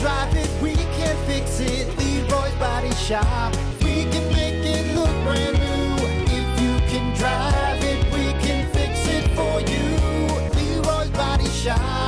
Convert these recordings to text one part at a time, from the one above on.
drive it, we can fix it. Leroy's Body Shop. We can make it look brand new. If you can drive it, we can fix it for you. Leroy's Body Shop.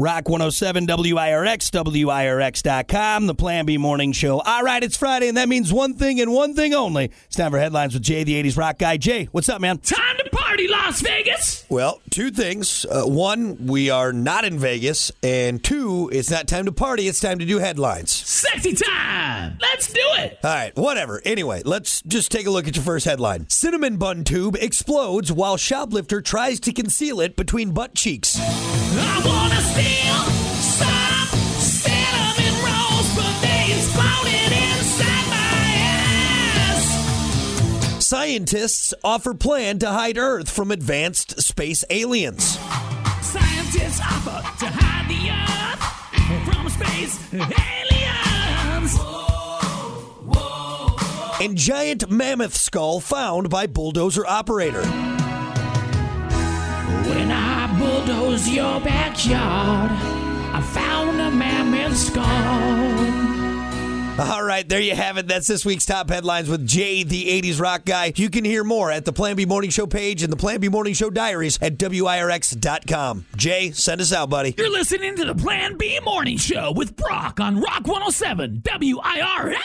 Rock 107 WIRX, WIRX.com, the Plan B Morning Show. All right, it's Friday, and that means one thing and one thing only. It's time for headlines with Jay, the 80s rock guy. Jay, what's up, man? Time to party, Las Vegas! Well, two things. Uh, one, we are not in Vegas. And two, it's not time to party, it's time to do headlines. Sexy time! Let's do it! All right, whatever. Anyway, let's just take a look at your first headline. Cinnamon bun tube explodes while shoplifter tries to conceal it between butt cheeks. I wanna steal some cinnamon rolls, but they exploded inside my ass. Scientists offer plan to hide Earth from advanced space aliens. Scientists offer to hide the earth from space aliens. And giant mammoth skull found by bulldozer operator. When I bulldoze your backyard, I found a mammoth skull. All right, there you have it. That's this week's top headlines with Jay, the 80s rock guy. You can hear more at the Plan B Morning Show page and the Plan B Morning Show diaries at WIRX.com. Jay, send us out, buddy. You're listening to the Plan B Morning Show with Brock on Rock 107 WIR.